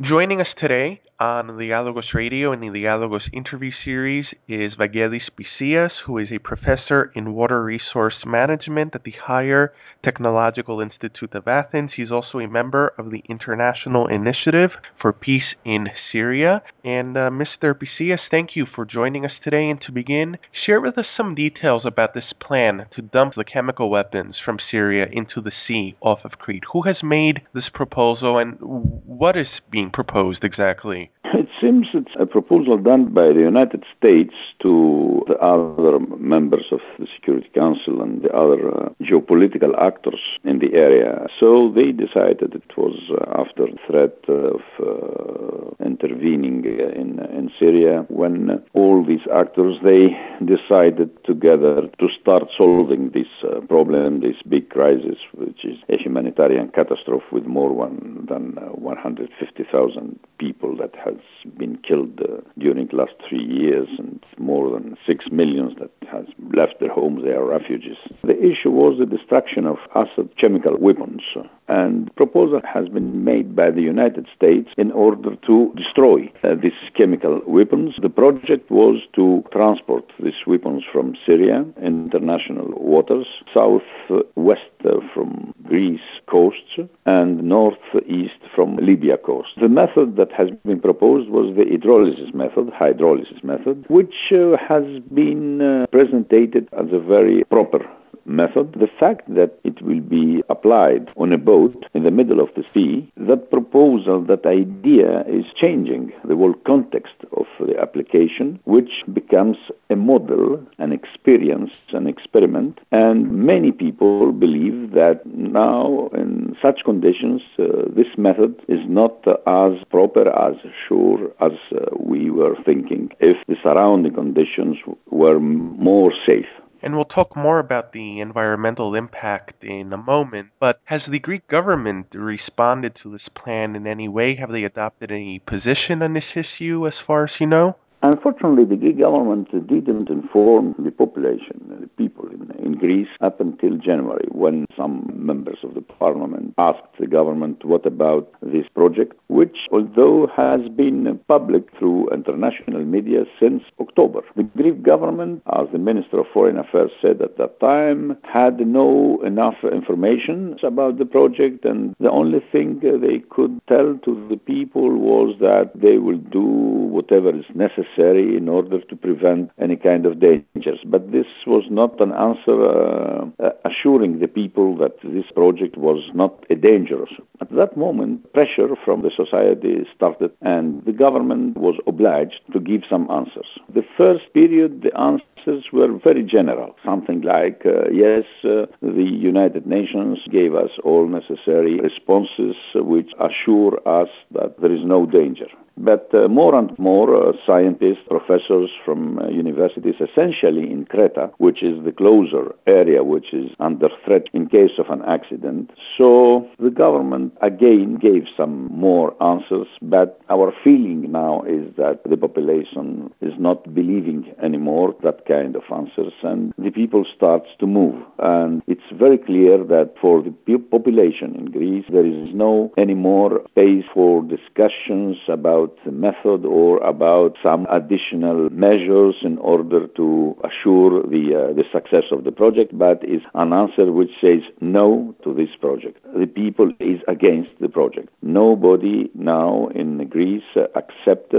Joining us today on Dialogos Radio in the Dialogos interview series is Vangelis Pisias, who is a professor in water resource management at the Higher Technological Institute of Athens. He's also a member of the International Initiative for Peace in Syria. And uh, Mr. Pisias, thank you for joining us today. And to begin, share with us some details about this plan to dump the chemical weapons from Syria into the sea off of Crete. Who has made this proposal and what is being proposed exactly? Seems it's a proposal done by the United States to the other members of the Security Council and the other uh, geopolitical actors in the area. So they decided it was uh, after the threat of uh, intervening in in Syria when all these actors they decided together to start solving this uh, problem, this big crisis, which is a humanitarian catastrophe with more one, than uh, 150,000 people that has been killed uh, during the last three years and more than six millions that has left their homes. They are refugees. The issue was the destruction of Assad chemical weapons. And proposal has been made by the United States in order to destroy uh, these chemical weapons. The project was to transport these weapons from Syria, international waters, southwest uh, from Greece coasts, and northeast from Libya coast. The method that has been proposed was the hydrolysis method, hydrolysis method, which uh, has been uh, presented as a very proper method, the fact that it will be applied on a boat in the middle of the sea, that proposal, that idea is changing the whole context of the application, which becomes a model, an experience, an experiment. And many people believe that now, in such conditions, uh, this method is not uh, as proper, as sure as uh, we were thinking if the surrounding conditions were more safe. And we'll talk more about the environmental impact in a moment. But has the Greek government responded to this plan in any way? Have they adopted any position on this issue as far as you know? Unfortunately, the Greek government didn't inform the population, the people in, in, Greece, up until January, when some members of the parliament asked the government what about this project, which, although has been public through international media since October. The Greek government, as the Minister of Foreign Affairs said at that time, had no enough information about the project, and the only thing they could tell to the people was that they will do whatever is necessary necessary in order to prevent any kind of dangers. But this was not an answer uh, assuring the people that this project was not a dangerous. At that moment, pressure from the society started, and the government was obliged to give some answers. The first period, the answers were very general, something like, uh, yes, uh, the United Nations gave us all necessary responses which assure us that there is no danger. But uh, more and more uh, scientists, professors from uh, universities, essentially in Crete, which is the closer area which is under threat in case of an accident. So the government again gave some more answers, but our feeling now is that the population is not believing anymore that kind of answers, and the people starts to move. And it's very clear that for the population in Greece, there is no anymore space for discussions about about the method or about some additional measures in order to assure the, uh, the success of the project, but is an answer which says no to this project. The people is against the project. Nobody now in Greece accept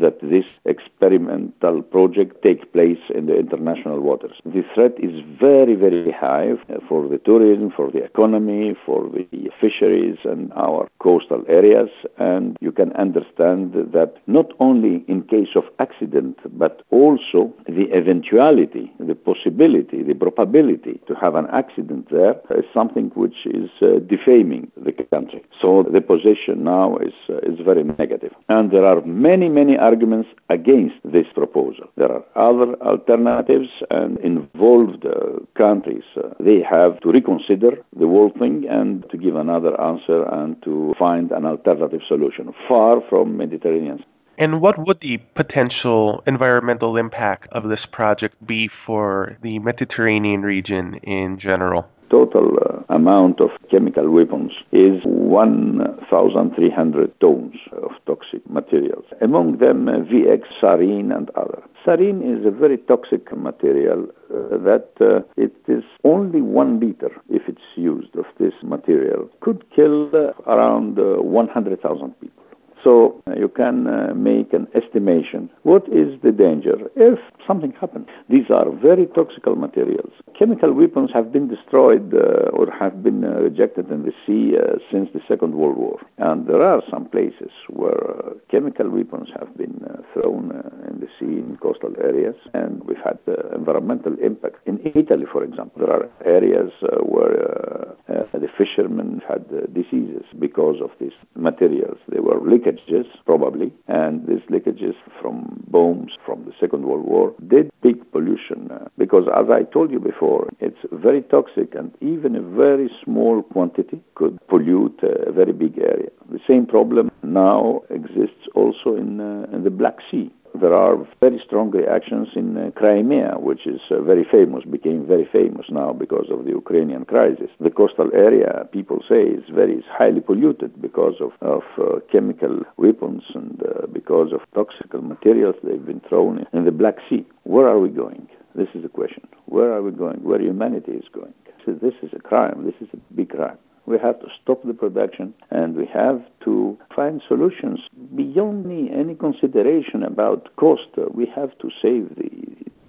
that this experimental project take place in the international waters. The threat is very, very high for the tourism, for the economy, for the fisheries and our coastal areas, and you can understand that not only in case of accident, but also the eventuality, the possibility, the probability to have an accident there is something which is uh, defaming the country. So the position now is uh, is very negative, and there are many, many arguments against this proposal. There are other alternatives, and involved uh, countries uh, they have to reconsider the whole thing and to give another answer and to find an alternative solution far from Mediterranean. And what would the potential environmental impact of this project be for the Mediterranean region in general? total uh, amount of chemical weapons is 1,300 tons of toxic materials. Among them, uh, VX, sarin, and other. Sarin is a very toxic material uh, that uh, it is only one liter, if it's used, of this material could kill uh, around uh, 100,000 people. So uh, you can uh, make an estimation. What is the danger if something happens? These are very toxic materials. Chemical weapons have been destroyed uh, or have been uh, rejected in the sea uh, since the Second World War. And there are some places where uh, chemical weapons have been thrown in the sea in coastal areas, and we've had environmental impact. In Italy, for example, there are areas where the fishermen had diseases because of these materials. They were leakages leakages, probably, and these leakages from bombs from the Second World War did big pollution. Uh, because, as I told you before, it's very toxic, and even a very small quantity could pollute a very big area. The same problem now exists also in, uh, in the Black Sea there are very strong reactions in uh, Crimea, which is uh, very famous, became very famous now because of the Ukrainian crisis. The coastal area, people say, is very highly polluted because of, of uh, chemical weapons and uh, because of toxic materials they've been thrown in the Black Sea. Where are we going? This is the question. Where are we going? Where humanity is going? So this is a crime. This is a big crime. We have to stop the production and we have to find solutions beyond any consideration about cost. We have to save the,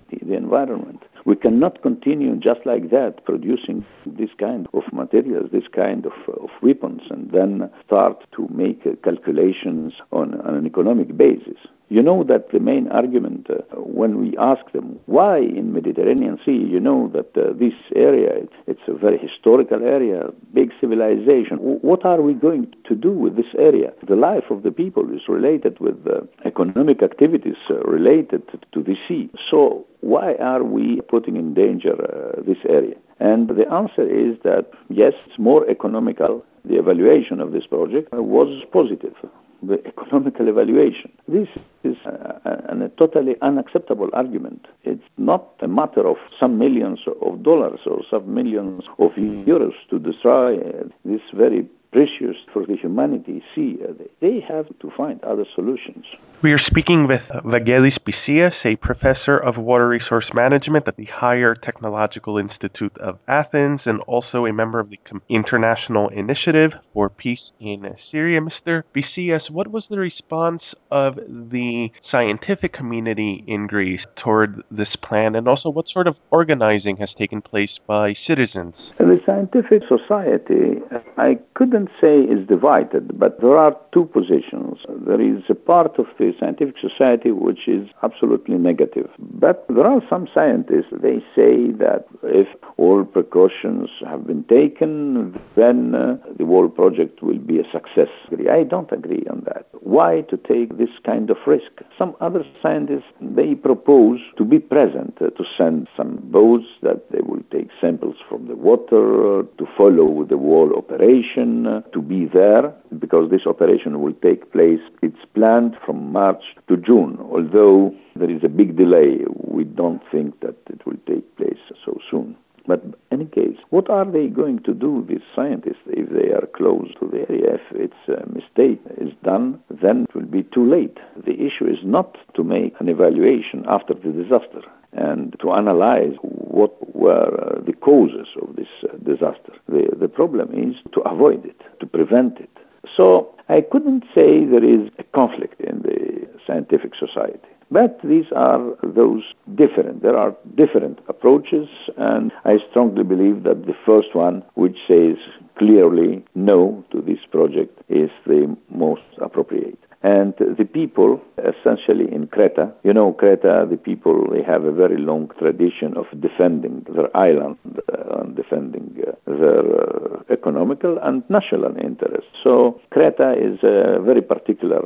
the, the environment. We cannot continue just like that, producing this kind of materials, this kind of, of weapons, and then start to make calculations on, on an economic basis. You know that the main argument uh, when we ask them why in Mediterranean Sea, you know that uh, this area it's a very historical area, big civilization. W- what are we going to do with this area? The life of the people is related with uh, economic activities uh, related to the sea. So why are we putting in danger uh, this area? And the answer is that yes, it's more economical. The evaluation of this project uh, was positive the economical evaluation. This is uh, uh, a, a, a, totally unacceptable argument. It's not a matter of some millions of dollars or some millions of euros to destroy this very precious for the humanity sea. Uh, they have to find other solutions. We are speaking with Vagelis Pisias, a professor of water resource management at the Higher Technological Institute of Athens and also a member of the International Initiative for Peace in Syria. Mr. Pisias, what was the response of the scientific community in Greece toward this plan, and also what sort of organizing has taken place by citizens? The scientific society, I couldn't say is divided, but there are two positions. There is a part of the the scientific society which is absolutely negative. But there are some scientists, they say that if all precautions have been taken, then uh, the whole project will be a success. I don't agree on that. Why to take this kind of risk? Some other scientists, they propose to be present, uh, to send some boats that they will take samples from the water, uh, to follow the whole operation, uh, to be there, because this operation will take place, it's planned from March to June, although there is a big delay. We don't think that it will take place so soon. But in any case, what are they going to do, these scientists, if they are close to the area? If its a mistake is done, then it will be too late. The issue is not to make an evaluation after the disaster and to analyze what were uh, the causes of this uh, disaster. The, the problem is to avoid it, to prevent it. So I couldn't say there is a conflict in the scientific society. But these are those different. There are different approaches, and I strongly believe that the first one, which says clearly no to this project, is the most appropriate. And the people, essentially in Creta, you know, Creta, the people, they have a very long tradition of defending their island uh, and defending uh, their uh, economical and national interests. So Creta is a very particular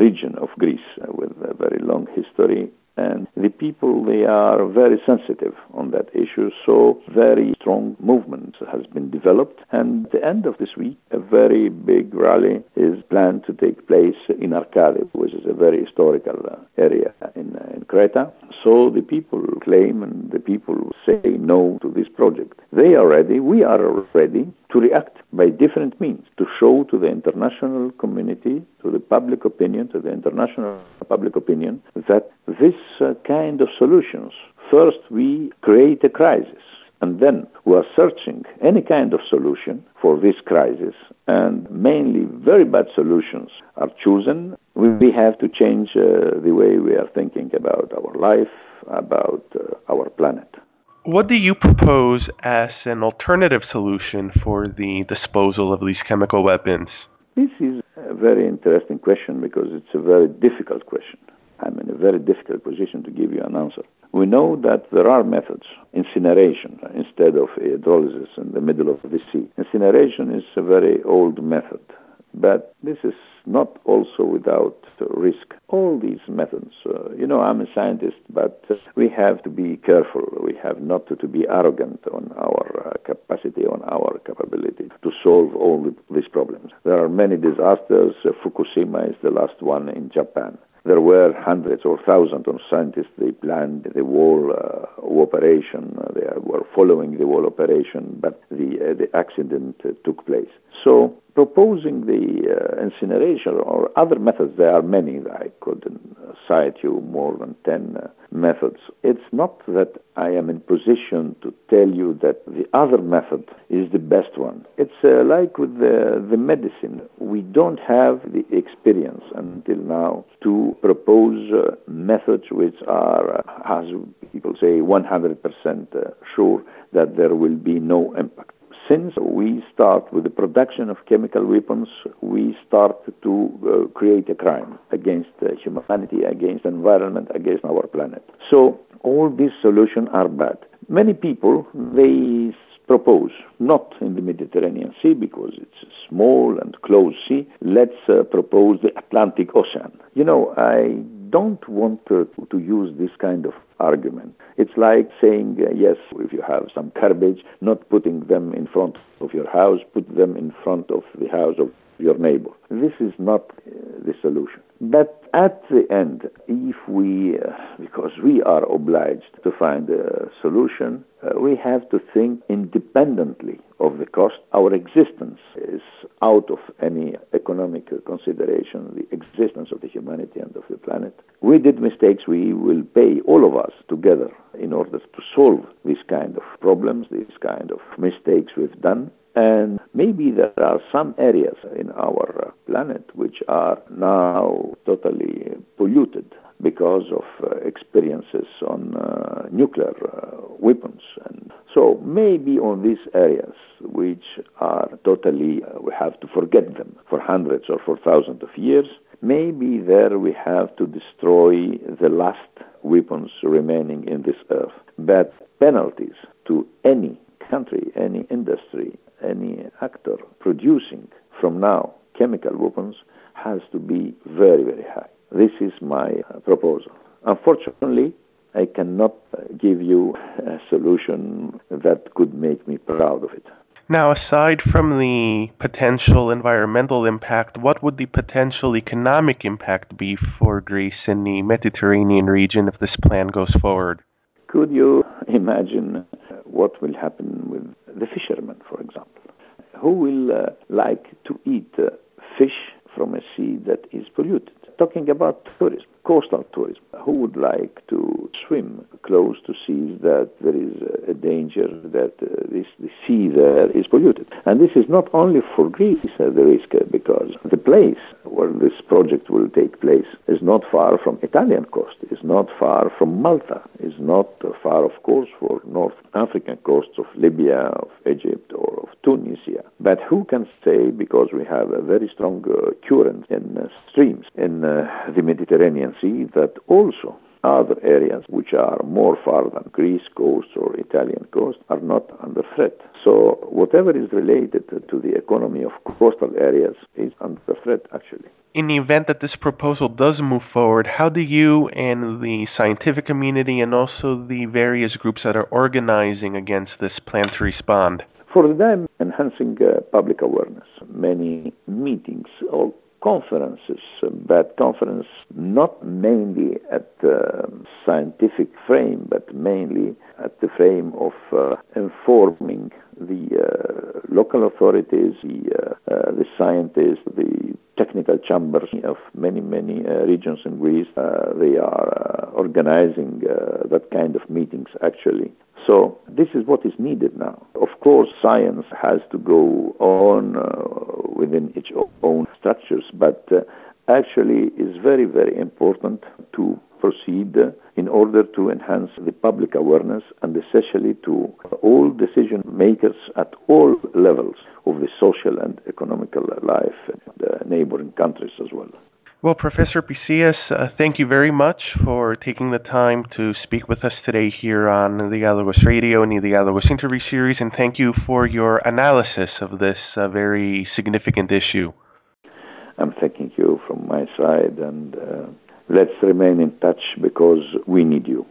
region of Greece with a very long history the people they are very sensitive on that issue. So very strong movement has been developed. And at the end of this week, a very big rally is planned to take place in Arcadi, which is a very historical uh, area in, uh, in Creta. So the people claim and the people say no to this project. They are ready. We are ready to react by different means to show to the international community, to the public opinion, to the international public opinion, that this uh, kind of solutions, first we create a crisis, and then we are searching any kind of solution for this crisis, and mainly very bad solutions are chosen. We have to change uh, the way we are thinking about our life, about uh, our planet. What do you propose as an alternative solution for the disposal of these chemical weapons? This is a very interesting question because it's a very difficult question. I'm in a very difficult position to give you an answer. We know that there are methods, incineration instead of hydrolysis in the middle of the sea. Incineration is a very old method. But this is not also without risk. All these methods, uh, you know, I'm a scientist, but we have to be careful. We have not to, to be arrogant on our uh, capacity, on our capability to solve all the, these problems. There are many disasters. Fukushima is the last one in Japan. There were hundreds or thousands of scientists. They planned the whole uh, operation. They were following the whole operation, but the uh, the accident uh, took place. So proposing the uh, incineration or other methods, there are many. I could uh, cite you more than 10 uh, methods. It's not that I am in position to tell you that the other method is the best one. It's uh, like with the, the medicine. We don't have the experience until now to propose uh, methods which are, uh, as people say, 100% sure that there will be no impact since we start with the production of chemical weapons, we start to uh, create a crime against uh, humanity, against environment, against our planet. So all these solutions are bad. Many people they propose not in the Mediterranean Sea because it's a small and closed sea. Let's uh, propose the Atlantic Ocean. You know, I don't want to, to use this kind of argument. It's like saying, uh, yes, if you have some garbage, not putting them in front of your house, put them in front of the house of your neighbor. This is not uh, the solution. But at the end, if we, uh, because we are obliged to find a solution, uh, we have to think independently of the cost. Our existence is out of any economic consideration, the existence of the humanity and of the planet. We did mistakes, we will pay all of us together in order to solve these kind of problems, these kind of mistakes we've done. And maybe there are some areas in our planet which are now totally polluted because of uh, experiences on uh, nuclear uh, weapons. And so maybe on these areas which are totally, uh, we have to forget them for hundreds or for thousands of years, maybe there we have to destroy the last weapons remaining in this earth. But penalties to any country, any industry, any actor producing from now chemical weapons has to be very, very high. This is my uh, proposal. Unfortunately, I cannot uh, give you a solution that could make me proud of it. Now, aside from the potential environmental impact, what would the potential economic impact be for Greece in the Mediterranean region if this plan goes forward? Could you imagine what will happen with the fishermen, for example? Who will uh, like to eat uh, fish from a sea that is polluted? Talking about tourism, coastal tourism. Who would like to swim close to seas that there is a danger that uh, this, the sea there is polluted? And this is not only for Greece uh, the risk, uh, because the place where this project will take place is not far from Italian coast, is not far from Malta, is not far, of course, for North African coasts of Libya, of Egypt, or of Tunisia. But who can say, because we have a very strong uh, current in uh, streams in uh, the Mediterranean Sea, that also other areas which are more far than Greece coast or Italian coast are not under threat. So whatever is related to the economy of coastal areas is under threat actually. In the event that this proposal does move forward, how do you and the scientific community and also the various groups that are organizing against this plan to respond? For the time, enhancing uh, public awareness, many meetings or conferences, but conference not mainly at the scientific frame, but mainly at the frame of uh, informing the uh, local authorities, the, uh, uh the scientists, the technical chambers of many, many uh, regions in Greece. Uh, they are organizing that kind of meetings actually. So this is what is needed now. Of course, science has to go on within its own structures, but uh, actually is very, very important to proceed in order to enhance the public awareness and especially to all decision makers at all levels of the social and economical life in the neighboring countries as well. Well, Professor Pisias, uh, thank you very much for taking the time to speak with us today here on the Dialogos Radio and the Dialogos interview series, and thank you for your analysis of this uh, very significant issue. I'm thanking you from my side, and uh, let's remain in touch because we need you.